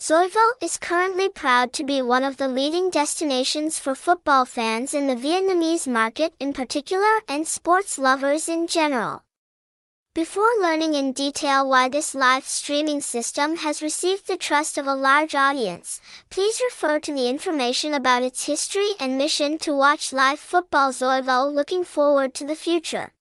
Xoivo is currently proud to be one of the leading destinations for football fans in the Vietnamese market in particular and sports lovers in general. Before learning in detail why this live streaming system has received the trust of a large audience, please refer to the information about its history and mission to watch live football Xoivo looking forward to the future.